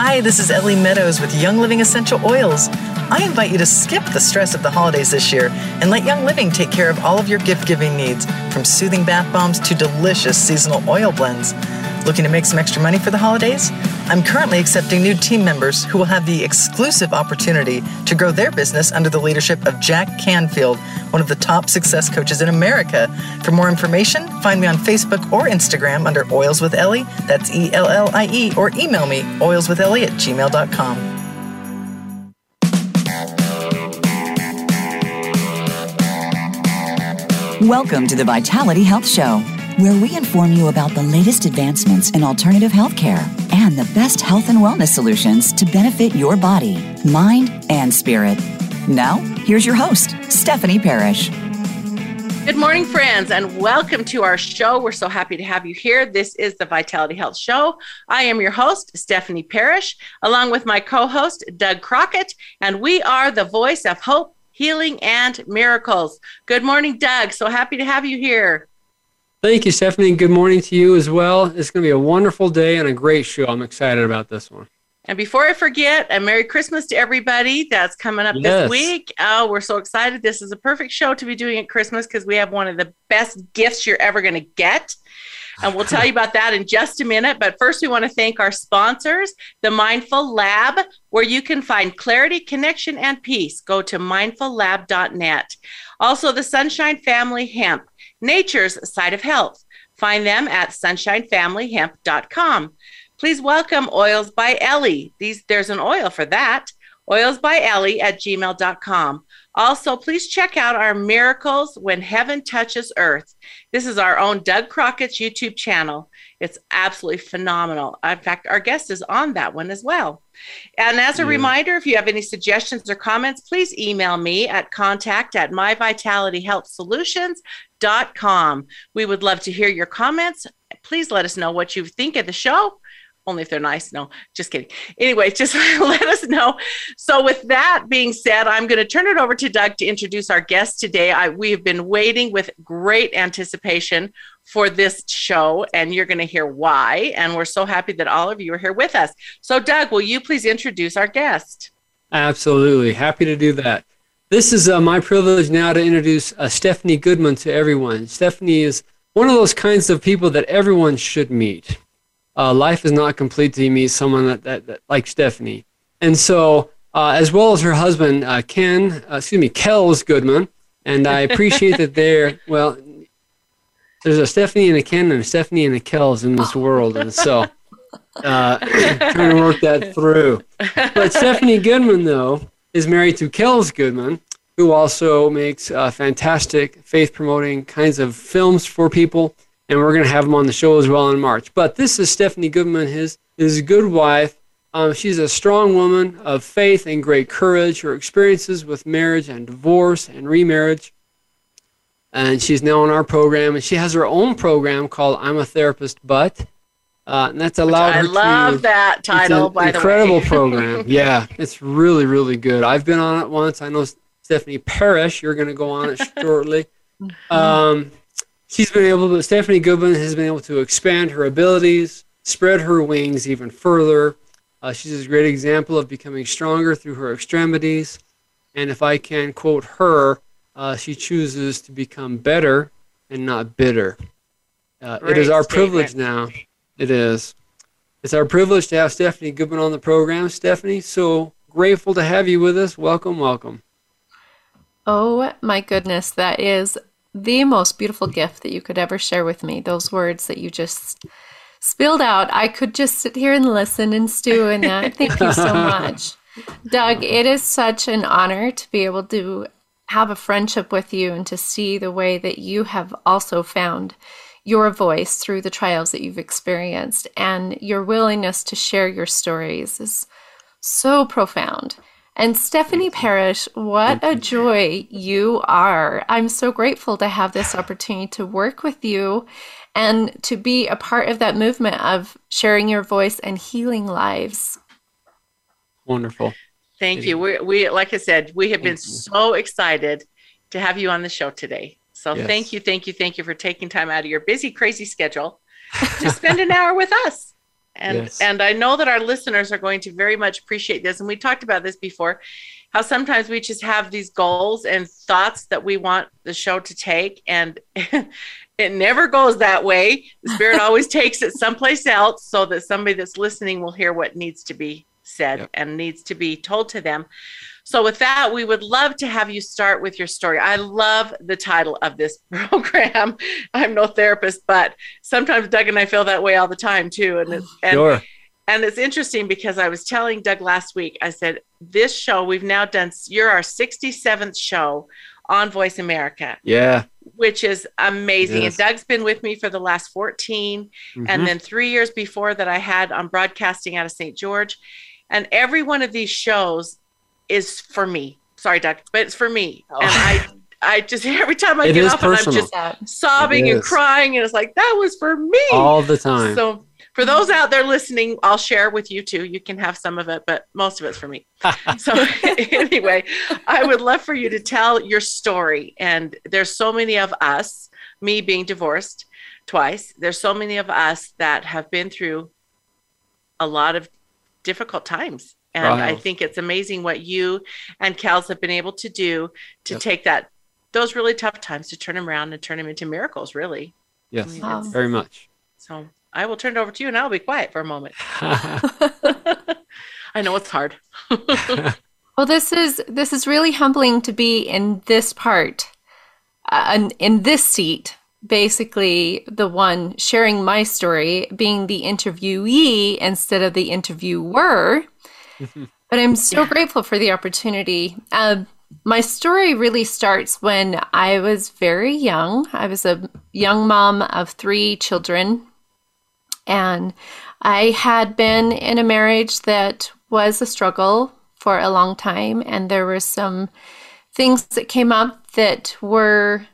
Hi, this is Ellie Meadows with Young Living Essential Oils. I invite you to skip the stress of the holidays this year and let Young Living take care of all of your gift giving needs, from soothing bath bombs to delicious seasonal oil blends. Looking to make some extra money for the holidays? I'm currently accepting new team members who will have the exclusive opportunity to grow their business under the leadership of Jack Canfield, one of the top success coaches in America. For more information, find me on Facebook or Instagram under Oils with Ellie, that's E L L I E, or email me oilswithellie at gmail.com. Welcome to the Vitality Health Show, where we inform you about the latest advancements in alternative healthcare and the best health and wellness solutions to benefit your body, mind, and spirit. Now, here's your host, Stephanie Parrish. Good morning, friends, and welcome to our show. We're so happy to have you here. This is the Vitality Health Show. I am your host, Stephanie Parrish, along with my co host, Doug Crockett, and we are the voice of hope healing, and miracles. Good morning, Doug. So happy to have you here. Thank you, Stephanie. Good morning to you as well. It's going to be a wonderful day and a great show. I'm excited about this one. And before I forget, a Merry Christmas to everybody that's coming up yes. this week. Oh, we're so excited. This is a perfect show to be doing at Christmas because we have one of the best gifts you're ever going to get. And we'll tell you about that in just a minute. But first, we want to thank our sponsors, the Mindful Lab, where you can find clarity, connection, and peace. Go to mindfullab.net. Also, the Sunshine Family Hemp, nature's side of health. Find them at sunshinefamilyhemp.com. Please welcome Oils by Ellie. These, there's an oil for that. Oils by Ellie at gmail.com. Also, please check out our Miracles When Heaven Touches Earth. This is our own Doug Crockett's YouTube channel. It's absolutely phenomenal. In fact, our guest is on that one as well. And as a yeah. reminder, if you have any suggestions or comments, please email me at contact at myvitalityhealthsolutions.com. We would love to hear your comments. Please let us know what you think of the show only if they're nice. No, just kidding. Anyway, just let us know. So, with that being said, I'm going to turn it over to Doug to introduce our guest today. I, we have been waiting with great anticipation for this show, and you're going to hear why. And we're so happy that all of you are here with us. So, Doug, will you please introduce our guest? Absolutely. Happy to do that. This is uh, my privilege now to introduce uh, Stephanie Goodman to everyone. Stephanie is one of those kinds of people that everyone should meet uh, life is not complete till you meet someone that, that, that like Stephanie. And so, uh, as well as her husband, uh, Ken, uh, excuse me, Kells Goodman, and I appreciate that they're, well, there's a Stephanie and a Ken and a Stephanie and a Kells in this world. And so, uh, trying to work that through. But Stephanie Goodman, though, is married to Kells Goodman, who also makes uh, fantastic faith promoting kinds of films for people and we're going to have him on the show as well in March. But this is Stephanie Goodman, his his good wife. Um, she's a strong woman of faith and great courage. Her experiences with marriage and divorce and remarriage, and she's now on our program. And she has her own program called "I'm No Therapist," but uh, and that's allowed Which her I love that title. by the incredible program. Yeah, it's really really good. I've been on it once. I know Stephanie Parrish. You're going to go on it shortly. Um, She's been able to, Stephanie Goodman has been able to expand her abilities, spread her wings even further. Uh, she's a great example of becoming stronger through her extremities. And if I can quote her, uh, she chooses to become better and not bitter. Uh, it is our statement. privilege now. It is. It's our privilege to have Stephanie Goodman on the program. Stephanie, so grateful to have you with us. Welcome, welcome. Oh my goodness, that is the most beautiful gift that you could ever share with me. Those words that you just spilled out. I could just sit here and listen and stew in that. Thank you so much. Doug, it is such an honor to be able to have a friendship with you and to see the way that you have also found your voice through the trials that you've experienced. And your willingness to share your stories is so profound. And Stephanie Parrish, what a joy you are. I'm so grateful to have this opportunity to work with you and to be a part of that movement of sharing your voice and healing lives. Wonderful. Thank you. We, we like I said, we have been so excited to have you on the show today. So yes. thank you, thank you, thank you for taking time out of your busy, crazy schedule to spend an hour with us. And yes. and I know that our listeners are going to very much appreciate this. And we talked about this before, how sometimes we just have these goals and thoughts that we want the show to take, and it never goes that way. The spirit always takes it someplace else so that somebody that's listening will hear what needs to be said yep. and needs to be told to them. So, with that, we would love to have you start with your story. I love the title of this program. I'm no therapist, but sometimes Doug and I feel that way all the time too. And, it's, and, sure. and it's interesting because I was telling Doug last week, I said, This show, we've now done, you're our 67th show on Voice America. Yeah. Which is amazing. Yes. And Doug's been with me for the last 14. Mm-hmm. And then three years before that, I had on broadcasting out of St. George. And every one of these shows is for me. Sorry, Doug, but it's for me. Oh. And I I just every time I it get off and I'm just sobbing and crying, and it's like that was for me all the time. So for those out there listening, I'll share with you too. You can have some of it, but most of it's for me. so anyway, I would love for you to tell your story. And there's so many of us, me being divorced twice. There's so many of us that have been through a lot of difficult times and wow. I think it's amazing what you and Kells have been able to do to yep. take that those really tough times to turn them around and turn them into miracles, really. Yes, I mean, wow. very much. So I will turn it over to you and I'll be quiet for a moment. I know it's hard. well, this is this is really humbling to be in this part, uh, in this seat basically the one sharing my story, being the interviewee instead of the interviewer. But I'm so yeah. grateful for the opportunity. Uh, my story really starts when I was very young. I was a young mom of three children, and I had been in a marriage that was a struggle for a long time, and there were some things that came up that were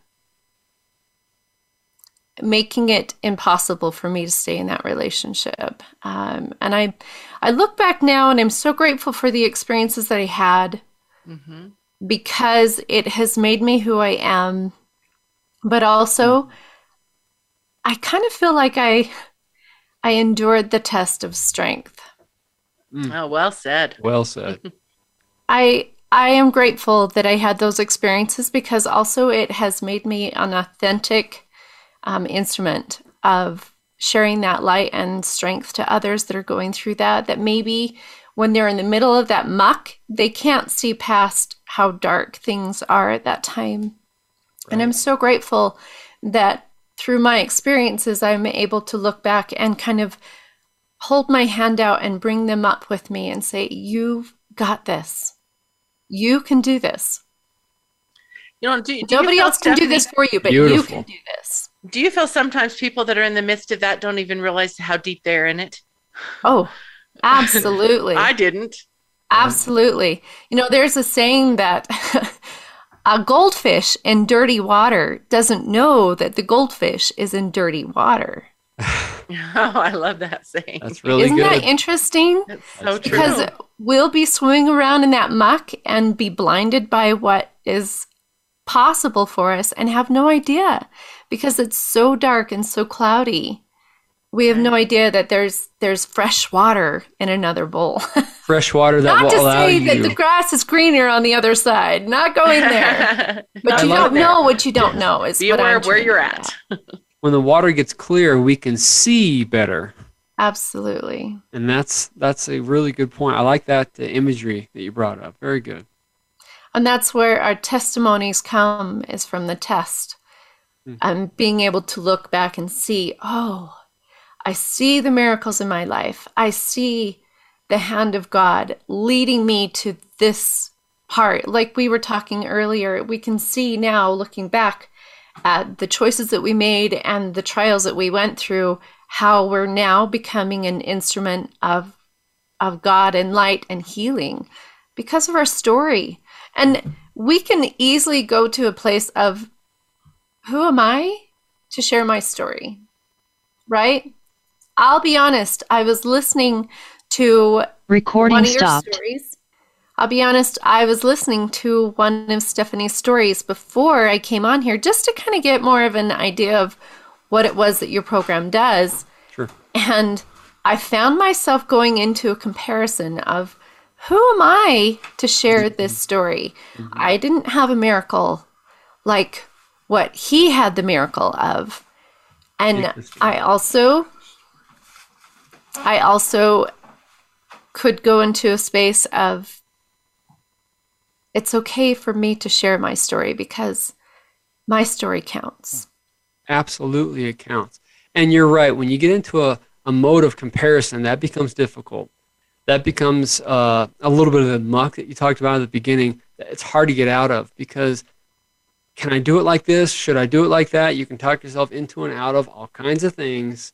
making it impossible for me to stay in that relationship. Um, and I, I look back now and I'm so grateful for the experiences that I had mm-hmm. because it has made me who I am. But also, mm-hmm. I kind of feel like I, I endured the test of strength. Mm. Oh, well said. Well said. I I am grateful that I had those experiences because also it has made me an authentic um, instrument of sharing that light and strength to others that are going through that, that maybe when they're in the middle of that muck, they can't see past how dark things are at that time. Right. And I'm so grateful that through my experiences, I'm able to look back and kind of hold my hand out and bring them up with me and say, You've got this. You can do this. You know, do, do nobody else can do this for you, but Beautiful. you can do this do you feel sometimes people that are in the midst of that don't even realize how deep they're in it? Oh, absolutely. I didn't. Absolutely. You know, there's a saying that a goldfish in dirty water doesn't know that the goldfish is in dirty water. oh, I love that saying. That's really Isn't good. that interesting? That's so true. Because we'll be swimming around in that muck and be blinded by what is possible for us and have no idea because it's so dark and so cloudy. We have no idea that there's there's fresh water in another bowl. fresh water that not will to say you. that the grass is greener on the other side. Not going there. but you don't know what you don't know. Is be aware where you're at. when the water gets clear, we can see better. Absolutely. And that's that's a really good point. I like that the imagery that you brought up. Very good. And that's where our testimonies come is from the test. Mm. And being able to look back and see, oh, I see the miracles in my life. I see the hand of God leading me to this part. Like we were talking earlier, we can see now looking back at the choices that we made and the trials that we went through, how we're now becoming an instrument of of God and light and healing because of our story. And we can easily go to a place of who am I to share my story? Right? I'll be honest, I was listening to recording one of stopped. Your stories. I'll be honest, I was listening to one of Stephanie's stories before I came on here just to kind of get more of an idea of what it was that your program does. Sure. And I found myself going into a comparison of who am I to share this story? Mm-hmm. I didn't have a miracle like what he had the miracle of. And I also I also could go into a space of it's okay for me to share my story because my story counts. Absolutely, it counts. And you're right. When you get into a, a mode of comparison, that becomes difficult. That becomes uh, a little bit of the muck that you talked about at the beginning. It's hard to get out of because can I do it like this? Should I do it like that? You can talk yourself into and out of all kinds of things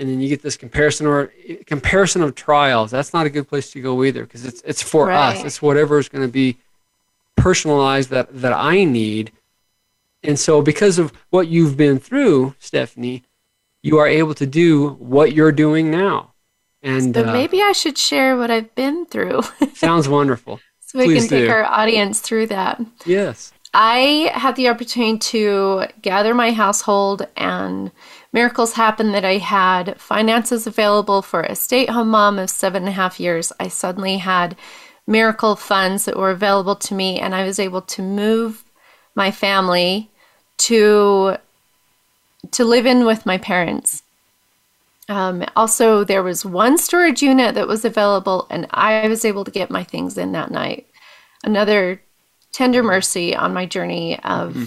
and then you get this comparison or comparison of trials. That's not a good place to go either because it's it's for right. us. It's whatever is going to be personalized that that I need. And so because of what you've been through, Stephanie, you are able to do what you're doing now. And so uh, maybe uh, I should share what I've been through. sounds wonderful. So we Please can take do. our audience through that. Yes. I had the opportunity to gather my household and miracles happened that I had finances available for a stay at home mom of seven and a half years. I suddenly had miracle funds that were available to me, and I was able to move my family to to live in with my parents. Um, also, there was one storage unit that was available, and I was able to get my things in that night. Another tender mercy on my journey of mm-hmm.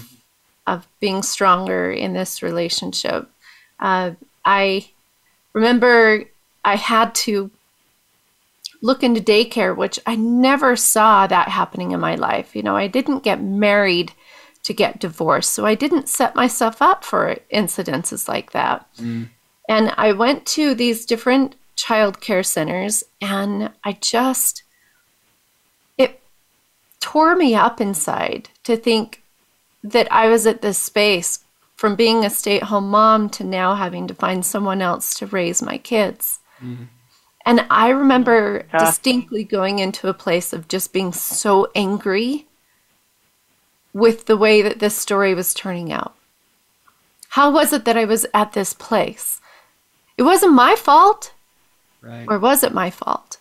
of being stronger in this relationship. Uh, I remember I had to look into daycare, which I never saw that happening in my life. You know, I didn't get married to get divorced, so I didn't set myself up for incidences like that. Mm. And I went to these different child care centers, and I just, tore me up inside to think that I was at this space from being a stay at home mom to now having to find someone else to raise my kids. Mm-hmm. And I remember yeah. distinctly going into a place of just being so angry with the way that this story was turning out. How was it that I was at this place? It wasn't my fault. Right. Or was it my fault?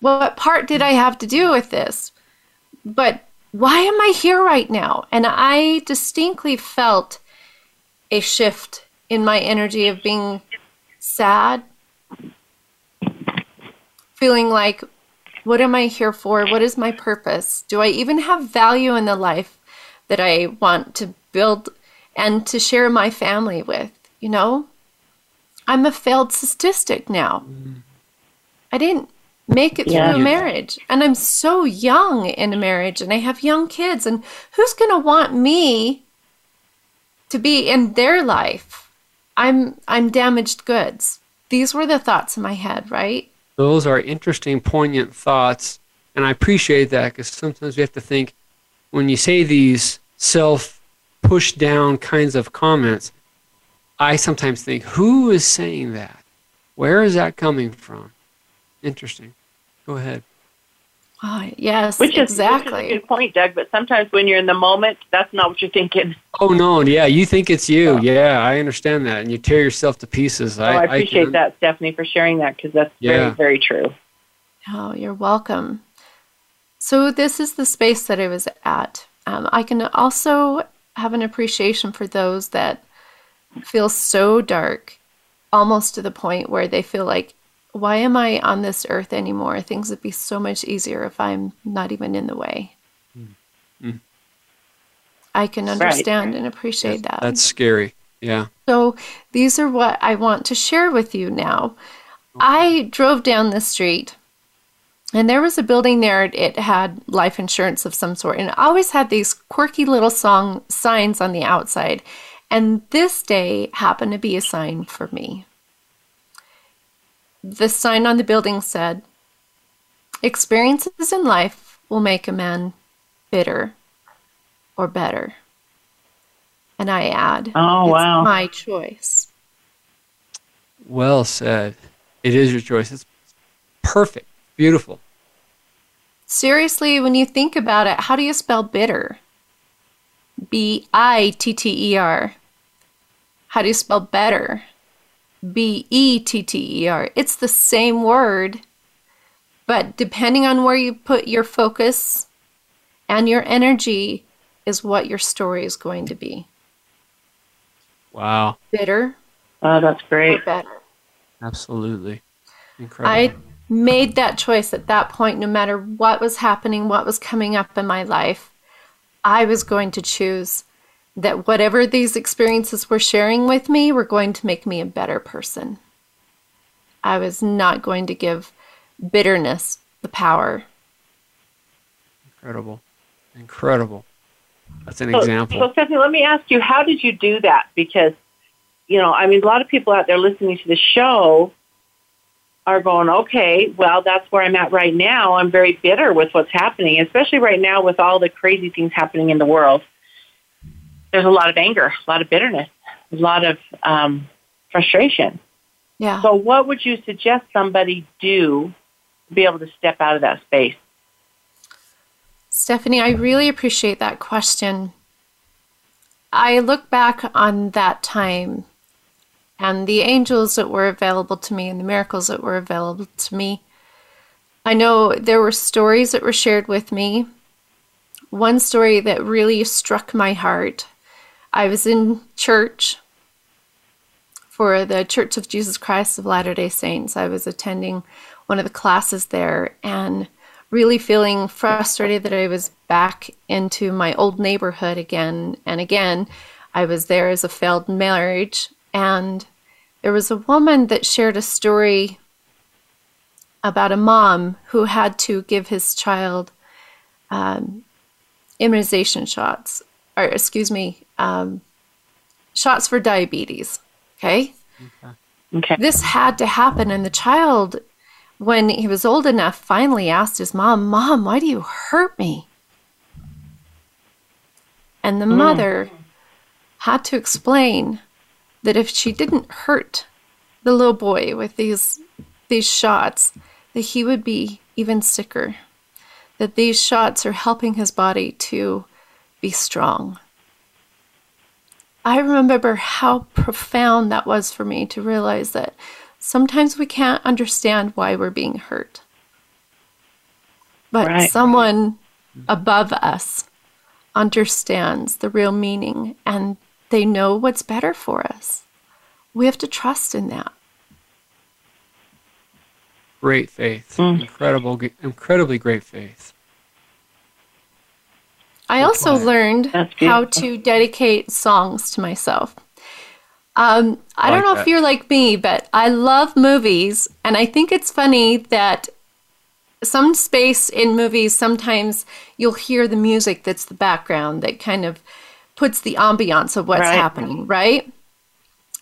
What part did I have to do with this? But why am I here right now? And I distinctly felt a shift in my energy of being sad, feeling like, what am I here for? What is my purpose? Do I even have value in the life that I want to build and to share my family with? You know, I'm a failed statistic now. Mm. I didn't make it through a marriage. And I'm so young in a marriage and I have young kids. And who's going to want me to be in their life? I'm I'm damaged goods. These were the thoughts in my head, right? Those are interesting, poignant thoughts. And I appreciate that because sometimes we have to think when you say these self push down kinds of comments, I sometimes think, who is saying that? Where is that coming from? Interesting. Go ahead. Oh, yes, which is, exactly. Which is a good point, Doug. But sometimes when you're in the moment, that's not what you're thinking. Oh no, yeah, you think it's you. Oh. Yeah, I understand that, and you tear yourself to pieces. Oh, I, I appreciate I that, Stephanie, for sharing that because that's yeah. very, very true. Oh, you're welcome. So this is the space that I was at. Um, I can also have an appreciation for those that feel so dark, almost to the point where they feel like why am I on this earth anymore? Things would be so much easier if I'm not even in the way. Mm-hmm. I can understand right. and appreciate that. That's scary. Yeah. So these are what I want to share with you now. I drove down the street and there was a building there. It had life insurance of some sort and it always had these quirky little song signs on the outside. And this day happened to be a sign for me. The sign on the building said, Experiences in life will make a man bitter or better. And I add, Oh, wow. my choice. Well said. It is your choice. It's perfect. Beautiful. Seriously, when you think about it, how do you spell bitter? B I T T E R. How do you spell better? B E T T E R. It's the same word, but depending on where you put your focus and your energy, is what your story is going to be. Wow. Bitter. Oh, that's great. better. Absolutely. Incredible. I made that choice at that point, no matter what was happening, what was coming up in my life. I was going to choose that whatever these experiences were sharing with me were going to make me a better person. I was not going to give bitterness the power. Incredible. Incredible. That's an so, example. So, Stephanie, let me ask you, how did you do that? Because, you know, I mean, a lot of people out there listening to the show are going, okay, well, that's where I'm at right now. I'm very bitter with what's happening, especially right now with all the crazy things happening in the world. There's a lot of anger, a lot of bitterness, a lot of um, frustration. Yeah. So, what would you suggest somebody do to be able to step out of that space? Stephanie, I really appreciate that question. I look back on that time and the angels that were available to me and the miracles that were available to me. I know there were stories that were shared with me. One story that really struck my heart I was in church for the Church of Jesus Christ of Latter day Saints. I was attending one of the classes there, and really feeling frustrated that I was back into my old neighborhood again and again. I was there as a failed marriage, and there was a woman that shared a story about a mom who had to give his child um, immunization shots, or excuse me, um, shots for diabetes. Okay? okay. Okay. This had to happen, and the child when he was old enough, finally asked his mom, Mom, why do you hurt me? And the mm. mother had to explain that if she didn't hurt the little boy with these these shots, that he would be even sicker. That these shots are helping his body to be strong. I remember how profound that was for me to realize that sometimes we can't understand why we're being hurt. But right. someone above us understands the real meaning and they know what's better for us. We have to trust in that. Great faith. Mm. Incredible, incredibly great faith. I also learned how to dedicate songs to myself. Um, I, don't know that. if you're like me, but I love movies, and I think it's funny that some space in movies sometimes you'll hear the music that's the background that kind of puts the ambiance of what's right. happening, right?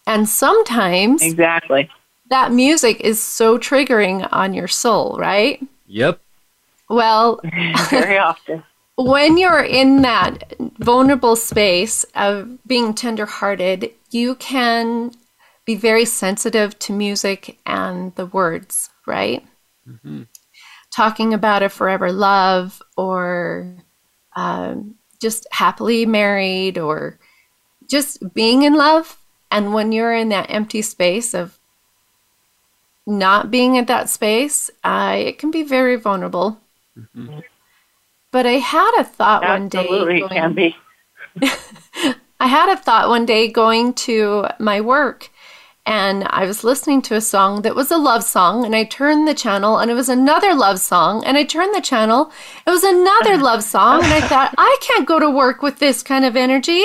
And sometimes exactly that music is so triggering on your soul, right? Yep. Well, very often when you're in that vulnerable space of being tenderhearted, you can be very sensitive to music and the words, right? Mm-hmm. Talking about a forever love or um, just happily married or just being in love. And when you're in that empty space of not being at that space, uh, it can be very vulnerable. Mm-hmm. But I had a thought Absolutely one day. Absolutely, can be. I had a thought one day going to my work and I was listening to a song that was a love song, and I turned the channel, and it was another love song, and I turned the channel, it was another love song, and I thought, I can't go to work with this kind of energy.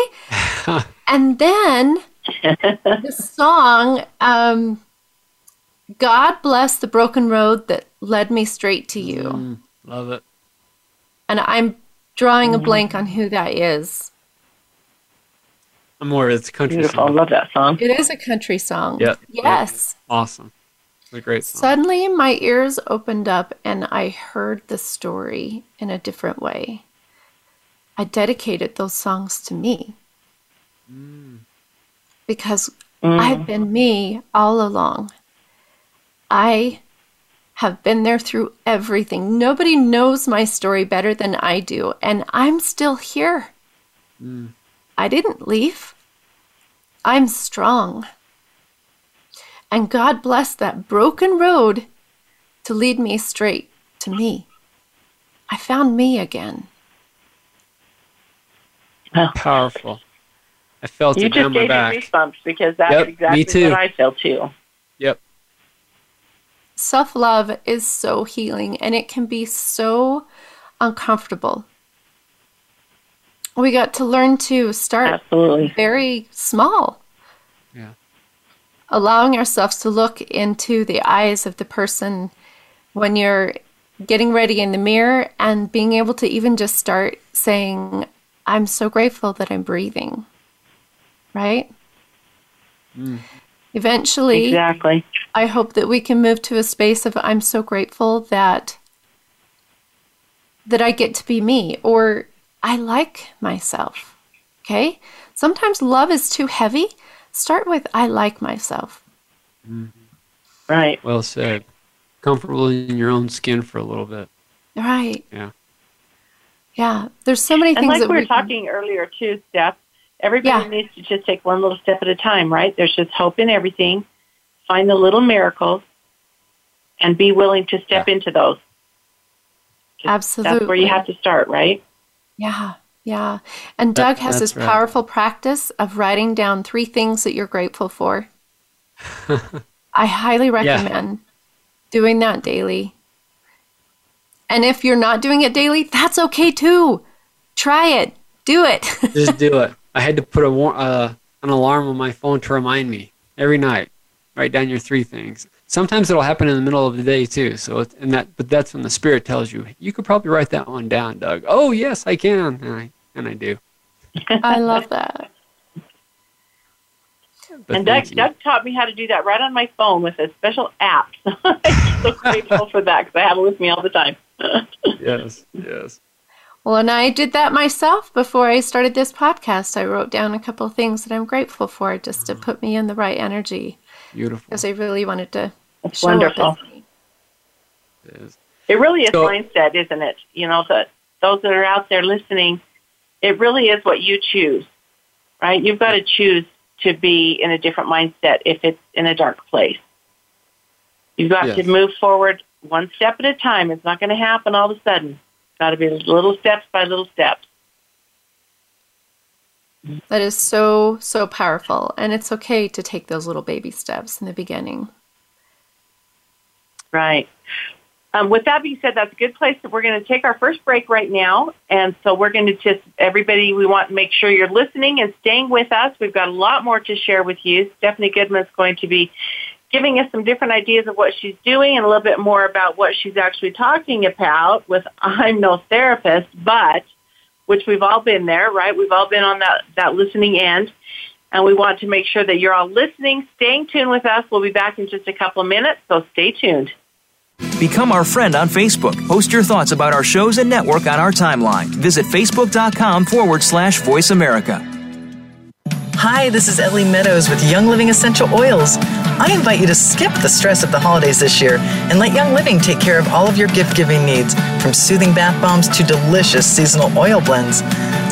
and then the song, um, God bless the broken road that led me straight to you. Mm, love it. And I'm drawing a mm-hmm. blank on who that is. I'm more it's a country Beautiful. song. I love that song. It is a country song. Yep. Yes. Yep. Awesome. It's a great song. Suddenly my ears opened up and I heard the story in a different way. I dedicated those songs to me. Mm. Because mm. I've been me all along. I have been there through everything. Nobody knows my story better than I do, and I'm still here. Mm. I didn't leave. I'm strong. And God blessed that broken road to lead me straight to me. I found me again. Powerful. I felt you it down just my gave back. me goosebumps because that's Yep, me exactly too. what I feel too. Yep. Self love is so healing and it can be so uncomfortable. We got to learn to start Absolutely. very small. Yeah. Allowing ourselves to look into the eyes of the person when you're getting ready in the mirror and being able to even just start saying, I'm so grateful that I'm breathing. Right? Mm. Eventually, Exactly. I hope that we can move to a space of I'm so grateful that that I get to be me or I like myself. Okay? Sometimes love is too heavy. Start with I like myself. Mm-hmm. Right. Well said. Comfortable in your own skin for a little bit. Right. Yeah. Yeah. There's so many And things like that we were we can- talking earlier too, Steph, everybody Yeah. needs to just take one little step at a time, right? There's just hope in everything. Find the little miracles and be willing to step into those. Just- Absolutely. That's where you have to start, right? Yeah. Yeah. And That- Doug has this right. powerful practice of writing down three things that you're grateful for. I highly recommend doing that daily. And if you're not doing it daily, that's okay too. Try it. Do it. Just do it. I had to put a war- uh, an alarm on my phone to remind me every night. Write down your three things. Sometimes it'll happen in the middle of the day too. So it's, and that, but that's when the spirit tells you you could probably write that one down, Doug. Oh yes, I can, and I and I do. I love that. But and Doug. Doug taught me how to do that right on my phone with a special app. So I'm so grateful for that because I have it with me all the time. yes, yes. Well, and I did that myself before I started this podcast. I wrote down a couple of things that I'm grateful for just to put me in the right energy Beautiful. because I really wanted to It's show up wonderful. as me. It is. It really is So- mindset, isn't it? You know, that those that are out there listening, it really is what you choose, right? You've got to choose to be in a different mindset if it's in a dark place. You've got Yes. to move forward one step at a time. It's not going to happen all of a sudden. Got to be little steps by little steps. That is so, so powerful. And it's okay to take those little baby steps in the beginning. Right. Um, with that being said, that's a good place that we're going to take our first break right now. And so we're going to just, everybody, we want to make sure you're listening and staying with us. We've got a lot more to share with you. Stephanie Goodman's going to be giving us some different ideas of what she's doing and a little bit more about what she's actually talking about with I'm no therapist, but which we've all been there, right? We've all been on that, that listening end. And we want to make sure that you're all listening, staying tuned with us. We'll be back in just a couple of minutes, so stay tuned. Become our friend on Facebook. Post your thoughts about our shows and network on our timeline. Visit facebook.com forward slash voice America. Hi, this is Ellie Meadows with Young Living Essential Oils. I invite you to skip the stress of the holidays this year and let Young Living take care of all of your gift giving needs, from soothing bath bombs to delicious seasonal oil blends.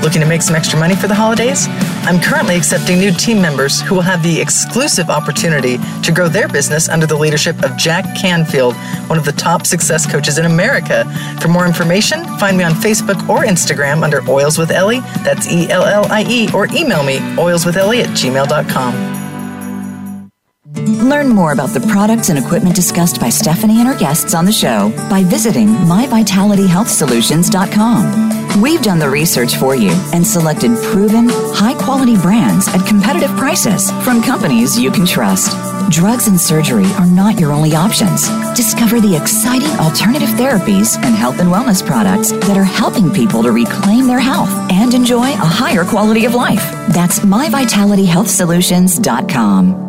Looking to make some extra money for the holidays? I'm currently accepting new team members who will have the exclusive opportunity to grow their business under the leadership of Jack Canfield, one of the top success coaches in America. For more information, find me on Facebook or Instagram under Oils with Ellie. That's E L L I E, or email me at gmail.com. Learn more about the products and equipment discussed by Stephanie and her guests on the show by visiting myvitalityhealthsolutions.com. We've done the research for you and selected proven, high quality brands at competitive prices from companies you can trust. Drugs and surgery are not your only options. Discover the exciting alternative therapies and health and wellness products that are helping people to reclaim their health and enjoy a higher quality of life. That's myvitalityhealthsolutions.com.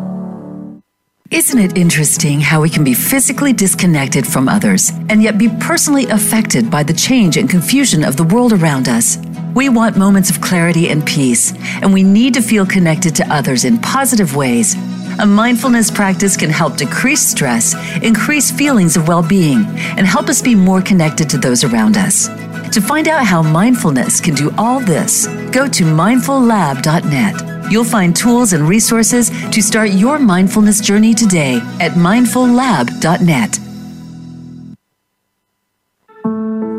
Isn't it interesting how we can be physically disconnected from others and yet be personally affected by the change and confusion of the world around us? We want moments of clarity and peace, and we need to feel connected to others in positive ways. A mindfulness practice can help decrease stress, increase feelings of well being, and help us be more connected to those around us. To find out how mindfulness can do all this, go to mindfullab.net. You'll find tools and resources to start your mindfulness journey today at mindfullab.net.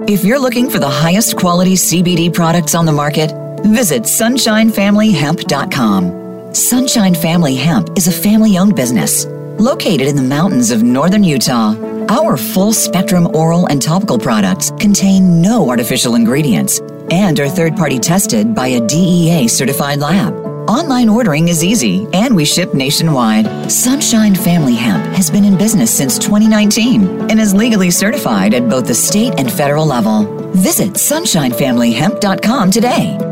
If you're looking for the highest quality CBD products on the market, visit sunshinefamilyhemp.com. Sunshine Family Hemp is a family owned business located in the mountains of northern Utah. Our full spectrum oral and topical products contain no artificial ingredients and are third party tested by a DEA certified lab. Online ordering is easy and we ship nationwide. Sunshine Family Hemp has been in business since 2019 and is legally certified at both the state and federal level. Visit sunshinefamilyhemp.com today.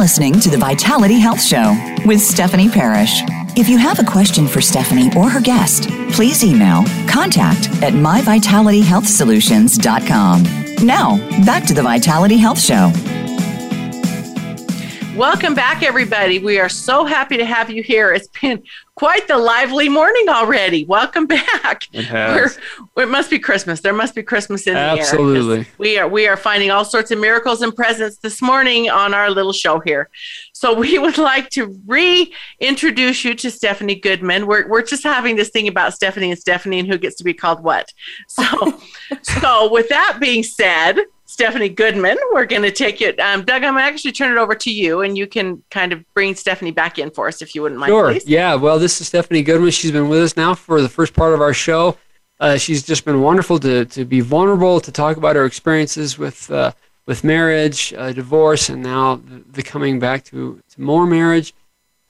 Listening to the Vitality Health Show with Stephanie Parrish. If you have a question for Stephanie or her guest, please email contact at myvitalityhealthsolutions.com. Now, back to the Vitality Health Show. Welcome back, everybody. We are so happy to have you here. It's been quite the lively morning already. Welcome back. It has. We're, it must be Christmas. There must be Christmas in Absolutely. the air. Absolutely. We are we are finding all sorts of miracles and presents this morning on our little show here. So we would like to reintroduce you to Stephanie Goodman. We're we're just having this thing about Stephanie and Stephanie and who gets to be called what. So so with that being said, Stephanie Goodman. We're going to take it. Um, Doug, I'm going to actually turn it over to you, and you can kind of bring Stephanie back in for us if you wouldn't mind. Sure. Please. Yeah. Well, this is Stephanie Goodman. She's been with us now for the first part of our show. Uh, she's just been wonderful to, to be vulnerable, to talk about her experiences with uh, with marriage, uh, divorce, and now the, the, coming back to, to more marriage.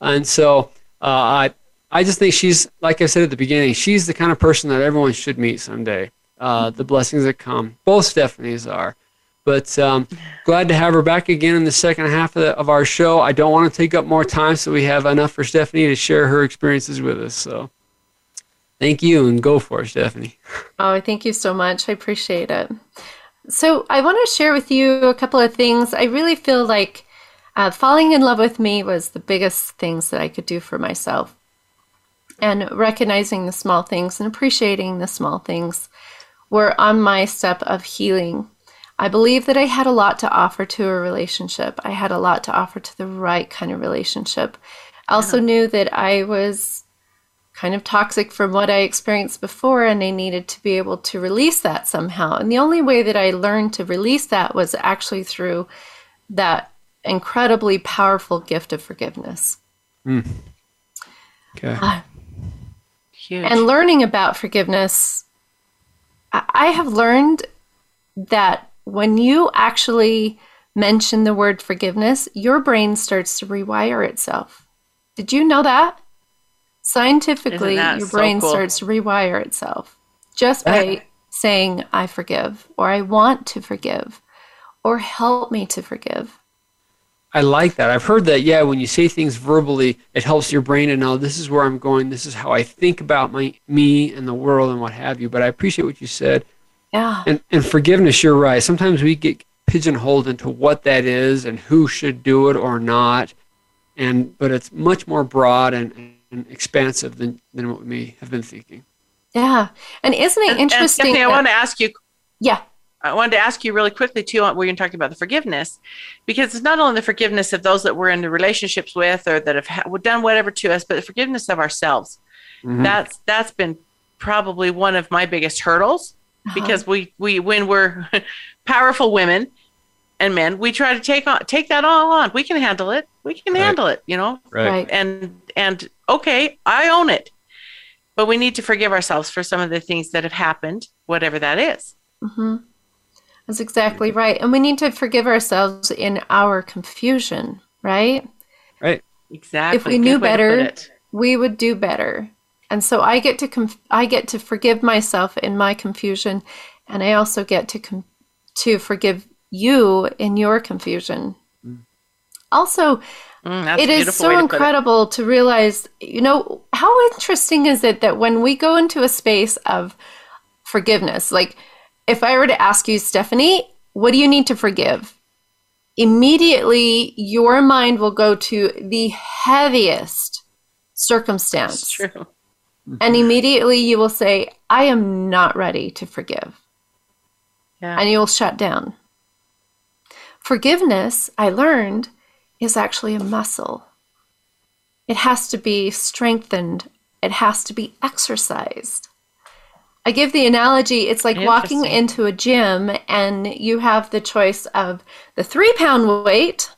And so uh, I I just think she's like I said at the beginning, she's the kind of person that everyone should meet someday. Uh, the blessings that come. Both Stephanies are. But um, glad to have her back again in the second half of, the, of, our show. I don't want to take up more time, so we have enough for Stephanie to share her experiences with us. So thank you, and go for it, Stephanie. Oh, thank you so much. I appreciate it. So I want to share with you a couple of things. I really feel like uh, falling in love with me was the biggest things that I could do for myself. And recognizing the small things and appreciating the small things were on my step of healing I believe that I had a lot to offer to a relationship. I had a lot to offer to the right kind of relationship. I also yeah. knew that I was kind of toxic from what I experienced before, and I needed to be able to release that somehow. And the only way that I learned to release that was actually through that incredibly powerful gift of forgiveness. Mm. Okay. Uh, Huge. And learning about forgiveness, I have learned that when you actually mention the word forgiveness, your brain starts to rewire itself. Did you know that? Scientifically, your brain so cool? starts to rewire itself just by saying, I forgive, or I want to forgive, or help me to forgive. I like that. I've heard that, yeah, when you say things verbally, it helps your brain to know this is where I'm going, this is how I think about my me and the world and what have you. But I appreciate what you said. Yeah. And, and forgiveness, you're right. Sometimes we get pigeonholed into what that is and who should do it or not. And but it's much more broad and, and expansive than, than what we may have been thinking. Yeah. And isn't it and, interesting? And Stephanie, that, I want to ask you. Yeah. I wanted to ask you really quickly too where you're talking about the forgiveness, because it's not only the forgiveness of those that we're in the relationships with or that have ha- done whatever to us, but the forgiveness of ourselves. Mm-hmm. That's that's been probably one of my biggest hurdles uh-huh. because we we when we're powerful women and men, we try to take on take that all on. We can handle it. We can right. handle it. You know, right? And and okay, I own it. But we need to forgive ourselves for some of the things that have happened, whatever that is. Mm-hmm. That's exactly right. And we need to forgive ourselves in our confusion, right? Right. Exactly. If we Good knew better, we would do better and so I get to conf- I get to forgive myself in my confusion, and I also get to com- to forgive you in your confusion. Mm. Also, Mm, it is so incredible to realize, you know, how interesting is it that when we go into a space of forgiveness, like if I were to ask you, Stephanie, what do you need to forgive? Immediately, your mind will go to the heaviest circumstance. That's true. Mm-hmm. And immediately you will say, I am not ready to forgive. Yeah. And you'll shut down. Forgiveness, I learned, is actually a muscle. It has to be strengthened, it has to be exercised. I give the analogy it's like walking into a gym and you have the choice of the three pound weight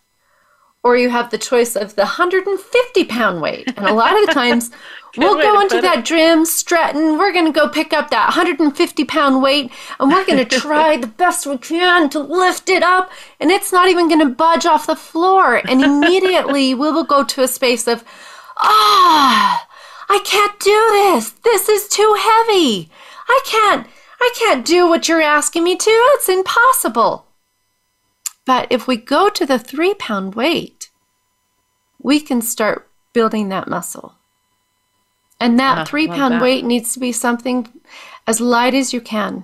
or you have the choice of the 150 pound weight. And a lot of the times we'll go into that it. gym strutting. We're going to go pick up that 150 pound weight and we're going to try the best we can to lift it up. And it's not even going to budge off the floor. And immediately we will go to a space of, ah, oh, I can't do this. This is too heavy. I can't, I can't do what you're asking me to. It's impossible. But if we go to the three pound weight, we can start building that muscle. And that uh, three pound that. weight needs to be something as light as you can.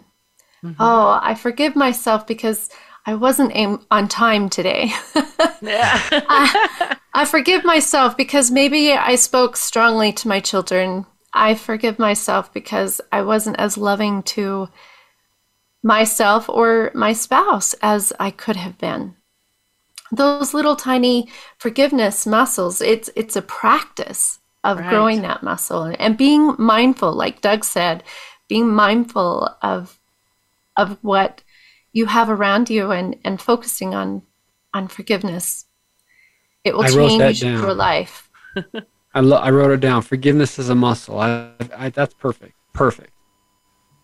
Mm-hmm. Oh, I forgive myself because I wasn't aim- on time today. yeah. I, I forgive myself because maybe I spoke strongly to my children. I forgive myself because I wasn't as loving to myself or my spouse as I could have been. Those little tiny forgiveness muscles, it's it's a practice of right. growing that muscle and being mindful, like Doug said, being mindful of of what you have around you and, and focusing on on forgiveness. It will I change your life. I, lo- I wrote it down. Forgiveness is a muscle. I, I, that's perfect. Perfect.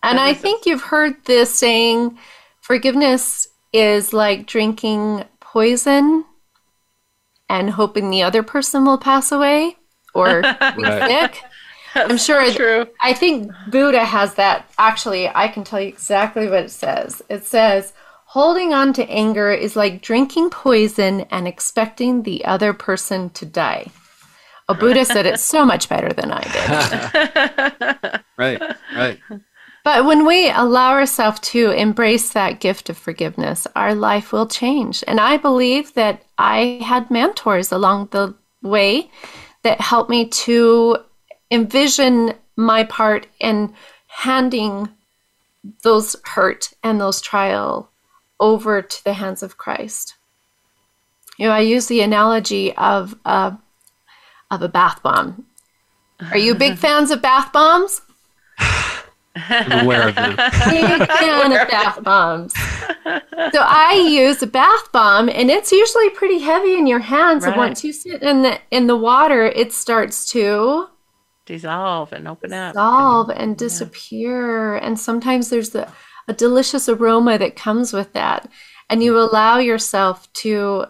And I think you've heard this saying forgiveness is like drinking poison and hoping the other person will pass away or be sick. I'm sure. True. I think Buddha has that. Actually, I can tell you exactly what it says. It says, holding on to anger is like drinking poison and expecting the other person to die. A Buddha said it so much better than I did. right, right. But when we allow ourselves to embrace that gift of forgiveness, our life will change. And I believe that I had mentors along the way that helped me to envision my part in handing those hurt and those trial over to the hands of Christ. You know, I use the analogy of uh, of a bath bomb. Are you big fans of bath bombs? I'm aware of them. Big fan of bath bombs. So I use a bath bomb, and it's usually pretty heavy in your hands. Right. And once you sit in the in the water, it starts to dissolve and open up, dissolve and, and disappear. Yeah. And sometimes there's a, a delicious aroma that comes with that, and you allow yourself to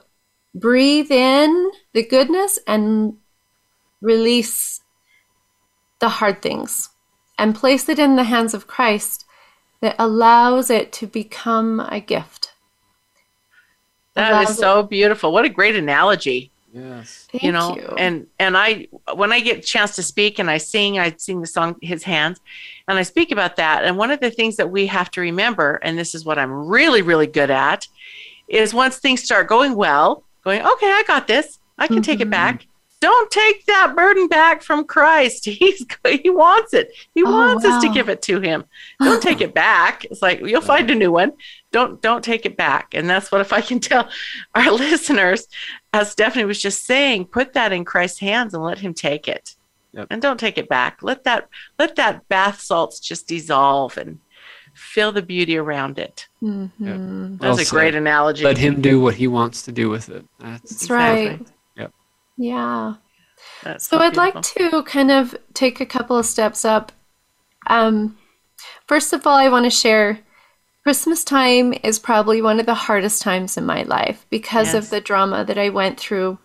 breathe in the goodness and release the hard things and place it in the hands of Christ that allows it to become a gift. That is so it- beautiful. What a great analogy. Yes. Thank you know, you. and and I when I get a chance to speak and I sing, I sing the song His Hands, and I speak about that. And one of the things that we have to remember, and this is what I'm really, really good at, is once things start going well, going, okay, I got this. I can mm-hmm. take it mm-hmm. back don't take that burden back from Christ. He's he wants it. He oh, wants wow. us to give it to him. Don't take it back. It's like you'll find a new one. Don't don't take it back. And that's what if I can tell our listeners, as Stephanie was just saying, put that in Christ's hands and let him take it. Yep. And don't take it back. Let that let that bath salts just dissolve and feel the beauty around it. Mm-hmm. Yep. That's also, a great analogy. Let him do what he wants to do with it. That's, That's right. Yeah. That's so, so I'd like to kind of take a couple of steps up. Um, first of all, I want to share Christmas time is probably one of the hardest times in my life because yes. of the drama that I went through.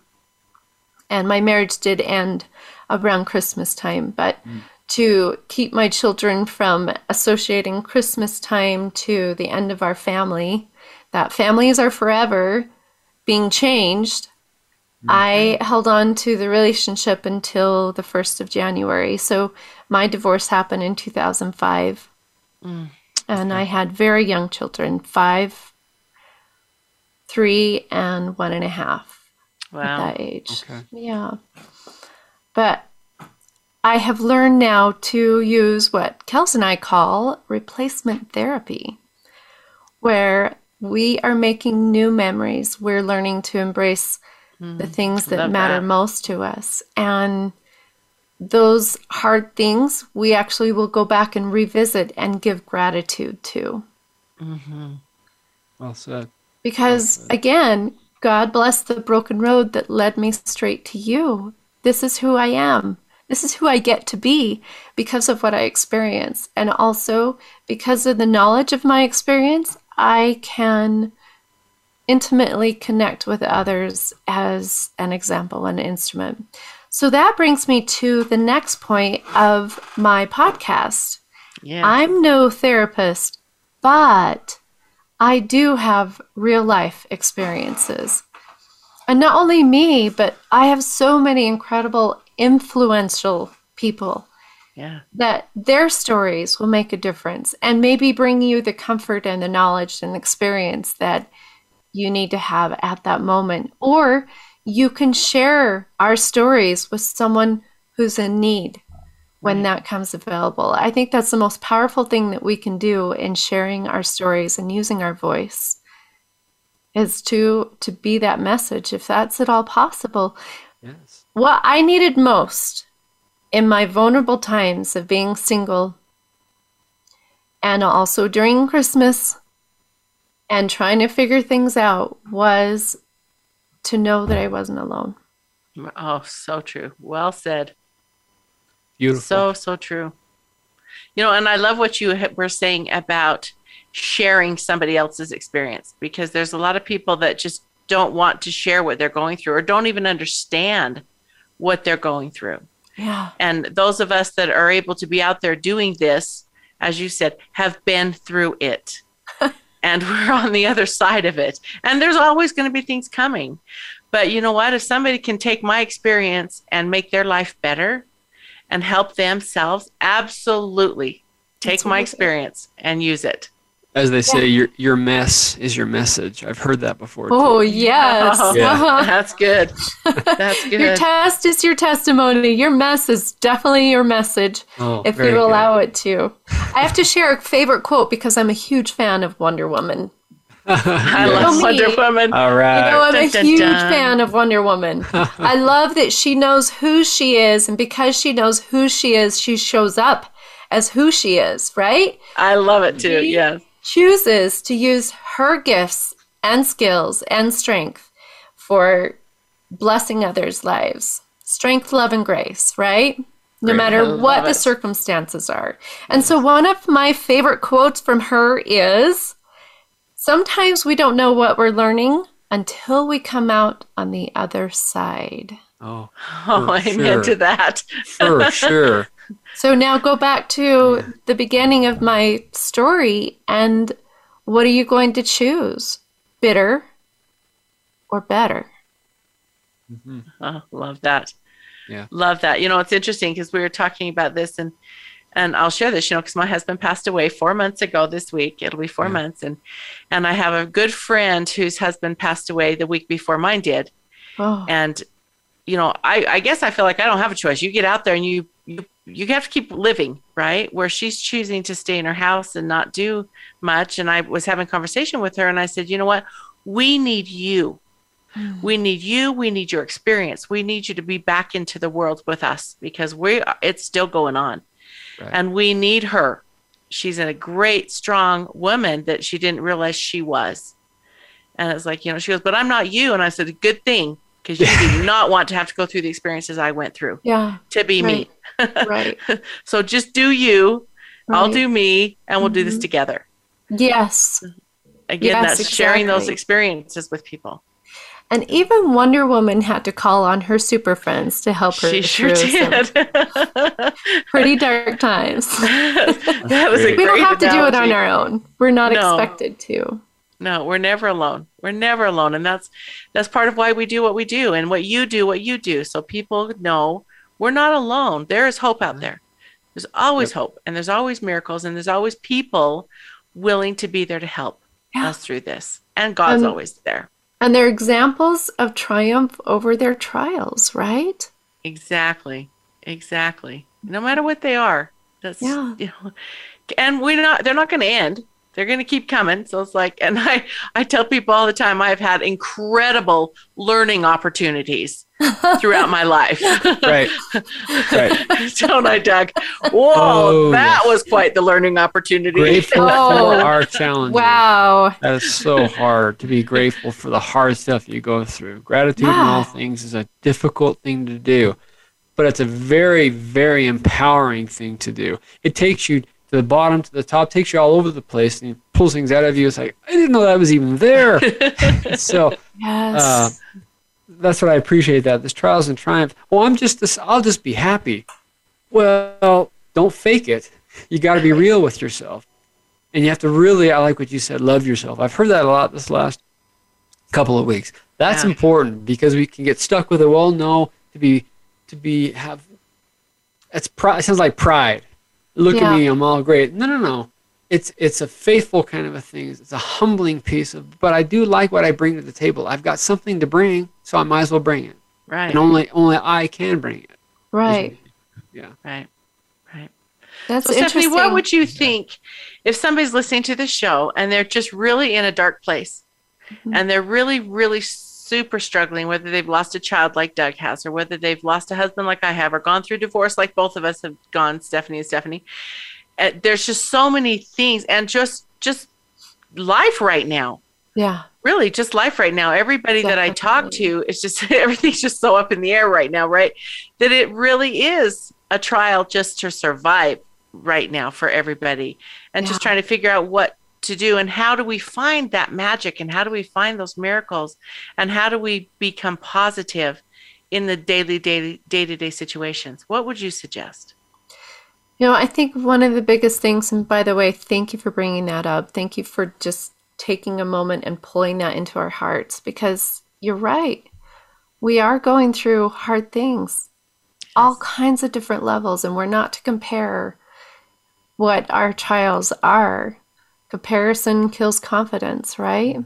And my marriage did end around Christmas time, but mm. to keep my children from associating Christmas time to the end of our family, that families are forever being changed, I held on to the relationship until the 1st of January. So my divorce happened in 2005. Mm. And I had very young children five, three, and one and a half Wow. at that age. Okay. Yeah. But I have learned now to use what Kells and I call replacement therapy, where we are making new memories. We're learning to embrace the things that love matter that. most to us. And those hard things we actually will go back and revisit and give gratitude to. Mm-hmm. Well said. Because again, God bless the broken road that led me straight to you. This is who I am. This is who I get to be because of what I experience. And also because of the knowledge of my experience, I can intimately connect with others as an example, an instrument. So that brings me to the next point of my podcast. Yeah. I'm no therapist, but I do have real life experiences. And not only me, but I have so many incredible, influential people yeah. that their stories will make a difference and maybe bring you the comfort and the knowledge and experience that you need to have at that moment. Or you can share our stories with someone who's in need when that comes available. I think that's the most powerful thing that we can do in sharing our stories and using our voice is to to be that message if that's at all possible. Yes. What I needed most in my vulnerable times of being single and also during Christmas and trying to figure things out was to know that I wasn't alone. Oh, so true. Well said. Beautiful. So, so true. You know, and I love what you were saying about sharing somebody else's experience because there's a lot of people that just don't want to share what they're going through or don't even understand what they're going through. Yeah. And those of us that are able to be out there doing this, as you said, have been through it. And we're on the other side of it. And there's always going to be things coming. But you know what? If somebody can take my experience and make their life better and help themselves, absolutely take my experience and use it. As they say, your your mess is your message. I've heard that before. too. Oh, yes. Yeah. Uh-huh. That's good. That's good. Your test is your testimony. Your mess is definitely your message Oh, if very you good. allow it to. I have to share a favorite quote because I'm a huge fan of Wonder Woman. I You know love. Wonder Woman. All right. You know, I'm a Dun, dun, huge dun. fan of Wonder Woman. I love that she knows who she is, and because she knows who she is, she shows up as who she is, right? I love it too. She Yes. Chooses to use her gifts and skills and strength for blessing others' lives. Strength, love, and grace, right? No Great. matter what the it. circumstances are. And so, one of my favorite quotes from her is Sometimes we don't know what we're learning until we come out on the other side. Oh, Oh, For amen sure. to that. for sure. So now go back to the beginning of my story and what are you going to choose? Bitter or better? Mm-hmm. Oh, love that. Yeah. Love that. You know, it's interesting because we were talking about this and and I'll share this, you know, because my husband passed away four months ago this week. It'll be four Yeah. months. And and I have a good friend whose husband passed away the week before mine did. Oh, And, you know, I, I guess I feel like I don't have a choice. You get out there and you you you have to keep living, right? Where she's choosing to stay in her house and not do much. And I was having a conversation with her and I said, you know what? We need you. Hmm. We need you. We need your experience. We need you to be back into the world with us because we it's still going on. Right. And we need her. She's a great, strong woman that she didn't realize she was. And it's like, you know, she goes, but I'm not you. And I said, good thing, because you do not want to have to go through the experiences I went through yeah, to be me. right. So just do you. I'll do me, and we'll do this Mhm. together. Yes. Again, Yes, that's sharing those experiences with people. And even Wonder Woman had to call on her super friends to help her She sure did. pretty dark times. that was a we don't have to do it on our own. We're not No. expected to. No, we're never alone. We're never alone, and that's that's part of why we do what we do, and what you do, what you do, so people know we're not alone. There is hope out there. There's always yep. hope, and there's always miracles, and there's always people willing to be there to help yeah. us through this, and God's always there. And they're examples of triumph over their trials, right? Exactly, exactly. No matter what they are, that's yeah. You know, and we're not. They're not going to end they're going to keep coming. So it's like and i i tell people all the time i've had incredible learning opportunities throughout my life. Right. Right. Don't i doug? Whoa oh, that yes. was quite the learning opportunity. Grateful oh, for our challenge wow. That is so hard to be grateful for the hard stuff you go through. Gratitude in all things is a difficult thing to do but it's a very very empowering thing to do. It takes you to the bottom to the top, takes you all over the place, and pulls things out of you. It's like I didn't know that was even there. so, yes. Uh, that's what I appreciate. That this trials and triumph. Oh, I'm just this. I'll just be happy. Well, don't fake it. You got to be real with yourself, and you have to really. I like what you said. Love yourself. I've heard that a lot this last couple of weeks. That's yeah. important because we can get stuck with it. Well, no, to be to be have. It's pride. It sounds like pride look yeah. at me, I'm all great. No, no, no. It's it's a faithful kind of a thing. It's a humbling piece of. But I do like what I bring to the table. I've got something to bring, so I might as well bring it. Right. And only only I can bring it. Right. Yeah. Right. Right. That's so, Stephanie. What would you think if somebody's listening to the show and they're just really in a dark place, mm-hmm. and they're really, really super struggling, whether they've lost a child like Doug has, or whether they've lost a husband like I have, or gone through divorce like both of us have gone, Stephanie and Stephanie. Uh, there's just so many things, and just just life right now. Yeah. Really, just life right now. Everybody Definitely. that I talk to, it's just everything's just so up in the air right now, right? That it really is a trial just to survive right now for everybody, and yeah. just trying to figure out what to do and how do we find that magic and how do we find those miracles and how do we become positive in the daily daily day-to-day situations? What would you suggest? You know i think one of the biggest things and by the way thank you for bringing that up. Thank you for just taking a moment and pulling that into our hearts because you're right. We are going through hard things yes. all kinds of different levels and we're not to compare what our trials are Comparison kills confidence, right?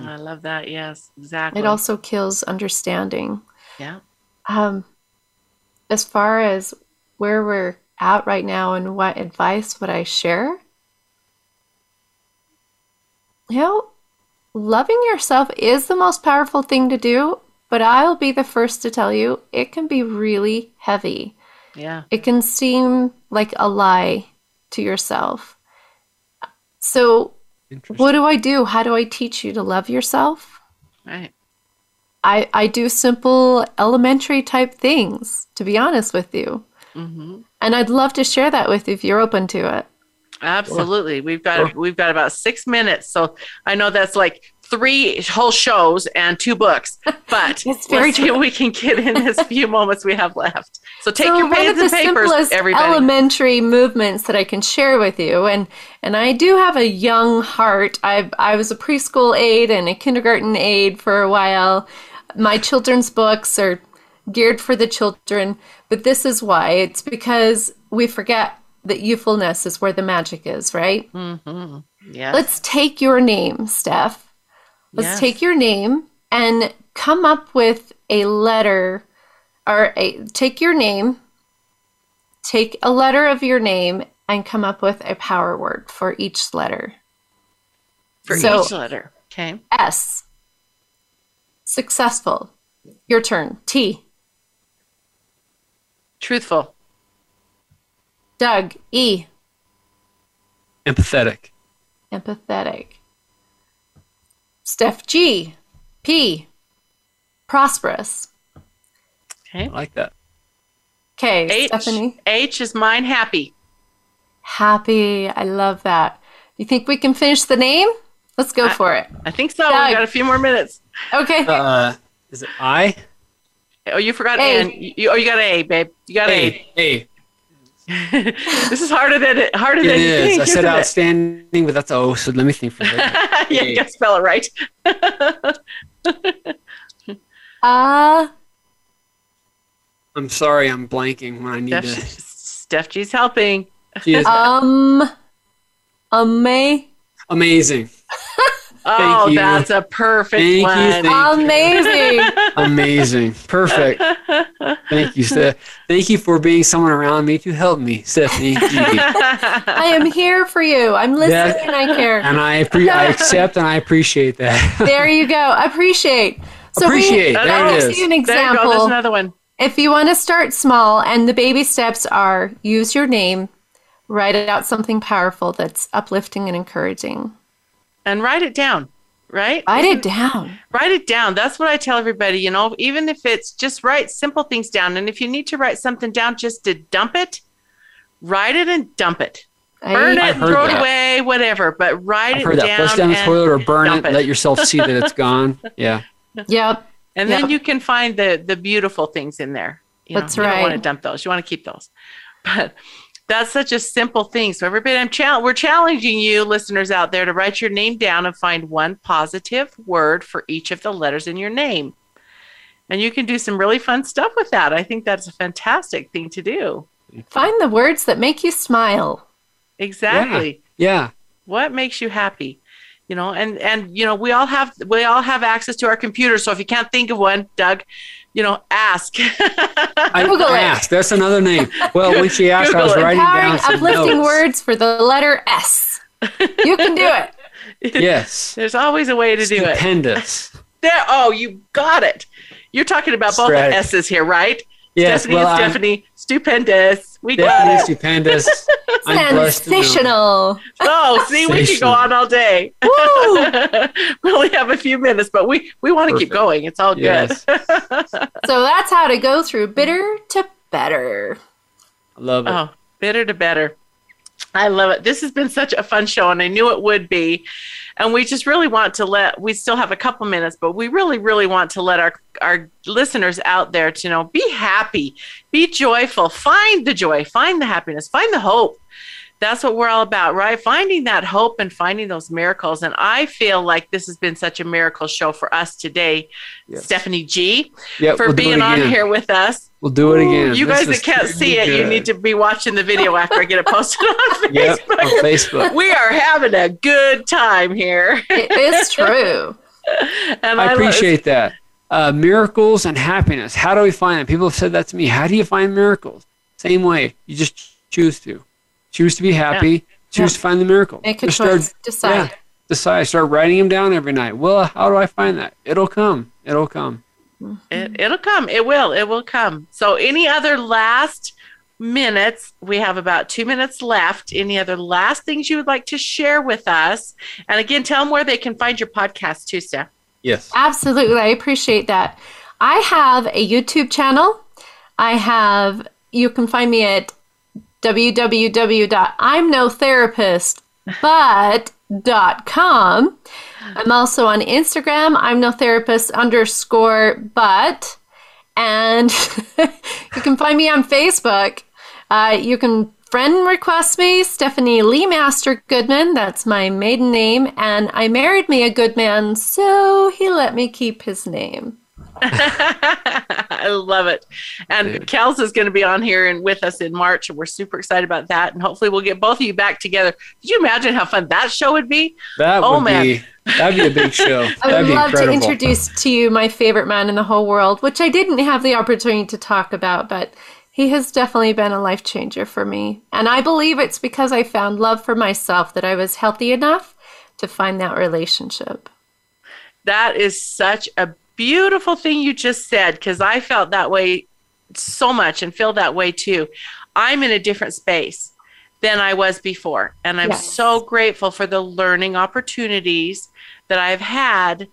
I love that. Yes, exactly. It also kills understanding. Yeah. Um, as far as where we're at right now and what advice would I share? You know, loving yourself is the most powerful thing to do, but I'll be the first to tell you it can be really heavy. Yeah. It can seem like a lie to yourself. So, what do I do? How do I teach you to love yourself? Right. I, I do simple elementary type things, to be honest with you. Mm-hmm. And I'd love to share that with you if you're open to it. Absolutely. We've got we've got about six minutes. So I know that's like three whole shows and two books, but let's see what we can get in this few moments we have left. So take so your pens and papers, everybody. Elementary movements that I can share with you, and and I do have a young heart. I I was a preschool aide and a kindergarten aide for a while. My children's books are geared for the children, but this is why. It's because we forget that youthfulness is where the magic is, right? Mm-hmm. Yeah. Let's take your name, Steph Let's yes. take your name and come up with a letter or a, take your name, take a letter of your name and come up with a power word for each letter. For so, each letter. Okay. S. Successful. Your turn. T. Truthful. Doug. E. Empathetic. Empathetic. Steph G. P. Prosperous. Okay. I like that. Okay, H, Stephanie. H is mine happy. Happy. I love that. You think we can finish the name? Let's go I, for it. I think so. Doug. We got a few more minutes. Okay. Uh, is it I? Oh, you forgot A. You, oh, you got A, babe. You got A. A. a. this is harder than it harder It than you think. I said isn't it? outstanding, but that's oh. So let me think for a second. yeah, you gotta spell it right. Uh, I'm sorry, I'm blanking when I need Steph, to. Steph G's helping. She is um, ama- amazing. Oh, you. that's a perfect Thank you, one. thank amazing. Amazing. Perfect. Thank you, Steph. Thank you for being someone around me to help me, Stephanie. I am here for you. I'm listening That- and I care. And I appre- I accept and I appreciate that. There you go. Appreciate. So Appreciate. We, There that it gives is. you an there you go. There's example. another one. If you want to start small, and the baby steps are use your name, write out something powerful that's uplifting and encouraging. And write it down, right? Write it down. Write it down. That's what I tell everybody. You know, even if it's just write simple things down. And if you need to write something down just to dump it, write it and dump it. Burn I- it, I've heard throw it away, whatever. But write I've it heard that. down. Flush down the toilet or burn dump it, Let yourself see that it's gone. Yeah. Yep. And then you can find the the beautiful things in there. You know, That's you don't want to dump those. You want to keep those. But that's such a simple thing. So everybody, I'm chal- we're challenging you, listeners out there, to write your name down and find one positive word for each of the letters in your name. And you can do some really fun stuff with that. I think that's a fantastic thing to do. Find the words that make you smile. Exactly. Yeah. what makes you happy you know and and you know we all have we all have access to our computers so if you can't think of one doug you know ask I Google it. asked. That's another name. Well, when she asked, I was Google it. writing Empowering, down some uplifting notes. words for the letter S. You can do it. Yes. there's always a way to do it Stupendous. there oh you got it you're talking about both the s's here right Yes. stephanie well, and I'm stephanie stupendous we got definitely it stupendous. I'm blessed to know. Sensational. oh see we could go on all day we only have a few minutes but we we want to keep going it's all good Yes. So that's how to go through bitter to better. I love it. Oh, bitter to better. I love it. This has been such a fun show, and I knew it would be. And we just really want to let, we still have a couple minutes, but we really, really want to let our, our listeners out there to know be happy, be joyful, find the joy, find the happiness, find the hope. That's what we're all about, right? Finding that hope and finding those miracles. And I feel like this has been such a miracle show for us today, Yes. Stephanie G, Yep, for we'll being on here with us. We'll do it again. You This guys that can't see it, you need to be watching the video after I get it posted on Yep, Facebook. on Facebook. We are having a good time here. It is true. And I love- appreciate that. Uh, miracles and happiness. How do we find them? People have said that to me. How do you find miracles? Same way. You just choose to. Choose to be happy. Choose to find the miracle. Make a choice. Start, Decide. yeah, decide. Start writing them down every night. Well, how do I find that? It'll come. It'll come. It, mm-hmm. it'll come. It will. It will come. So, any other last minutes? We have about two minutes left. Any other last things you would like to share with us? And again, tell them where they can find your podcast too, Steph. Yes. Absolutely. I appreciate that. I have a YouTube channel. I have, you can find me at www.imnotherapistbut.com. I'm also on Instagram. I'm no therapist underscore but. And you can find me on Facebook. Uh, you can friend request me, Stephanie Lee Master Goodman. That's my maiden name. And I married me a good man, so he let me keep his name. I love it. And Dude. Kells is going to be on here and with us in March, and we're super excited about that. And hopefully, we'll get both of you back together. Could you imagine how fun that show would be? That Oh, would man. be that'd be a big show. I That'd would be love to introduce to you my favorite man in the whole world, which I didn't have the opportunity to talk about, but he has definitely been a life changer for me. And I believe it's because I found love for myself that I was healthy enough to find that relationship. That is such a beautiful thing you just said because I felt that way so much and feel that way too. I'm in a different space than I was before. And I'm Yes. so grateful for the learning opportunities that I've had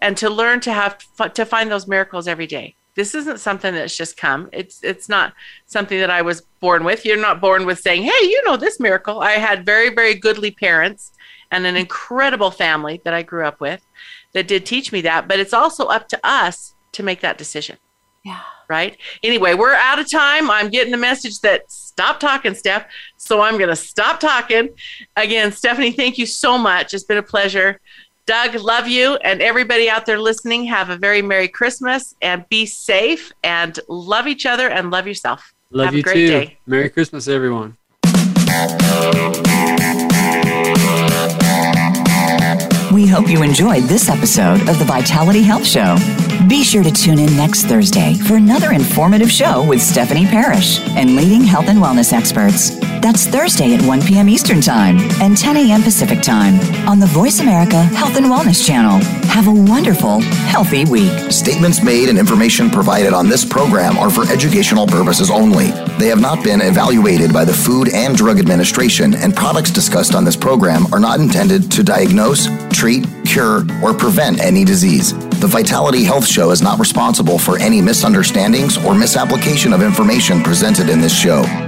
and to learn to have to find those miracles every day. This isn't something that's just come. It's it's not something that I was born with. You're not born with saying, "Hey, you know this miracle." I had very very goodly parents and an incredible family that I grew up with that did teach me that, but it's also up to us to make that decision Yeah. right? Anyway, we're out of time. I'm getting the message that stop talking, Steph. So I'm going to stop talking. Again, Stephanie, thank you so much. It's been a pleasure. Doug, love you. And everybody out there listening, have a very Merry Christmas and be safe and love each other and love yourself. Love have you a great too. day. Merry Christmas, everyone. We hope you enjoyed this episode of the Vitality Health Show. Be sure to tune in next Thursday for another informative show with Stephanie Parrish and leading health and wellness experts. That's Thursday at 1 p.m. Eastern Time and 10 a.m. Pacific Time on the Voice America Health and Wellness Channel. Have a wonderful, healthy week. Statements made and information provided on this program are for educational purposes only. They have not been evaluated by the Food and Drug Administration, and products discussed on this program are not intended to diagnose, treat, cure, or prevent any disease. The Vitality Health Show is not responsible for any misunderstandings or misapplication of information presented in this show.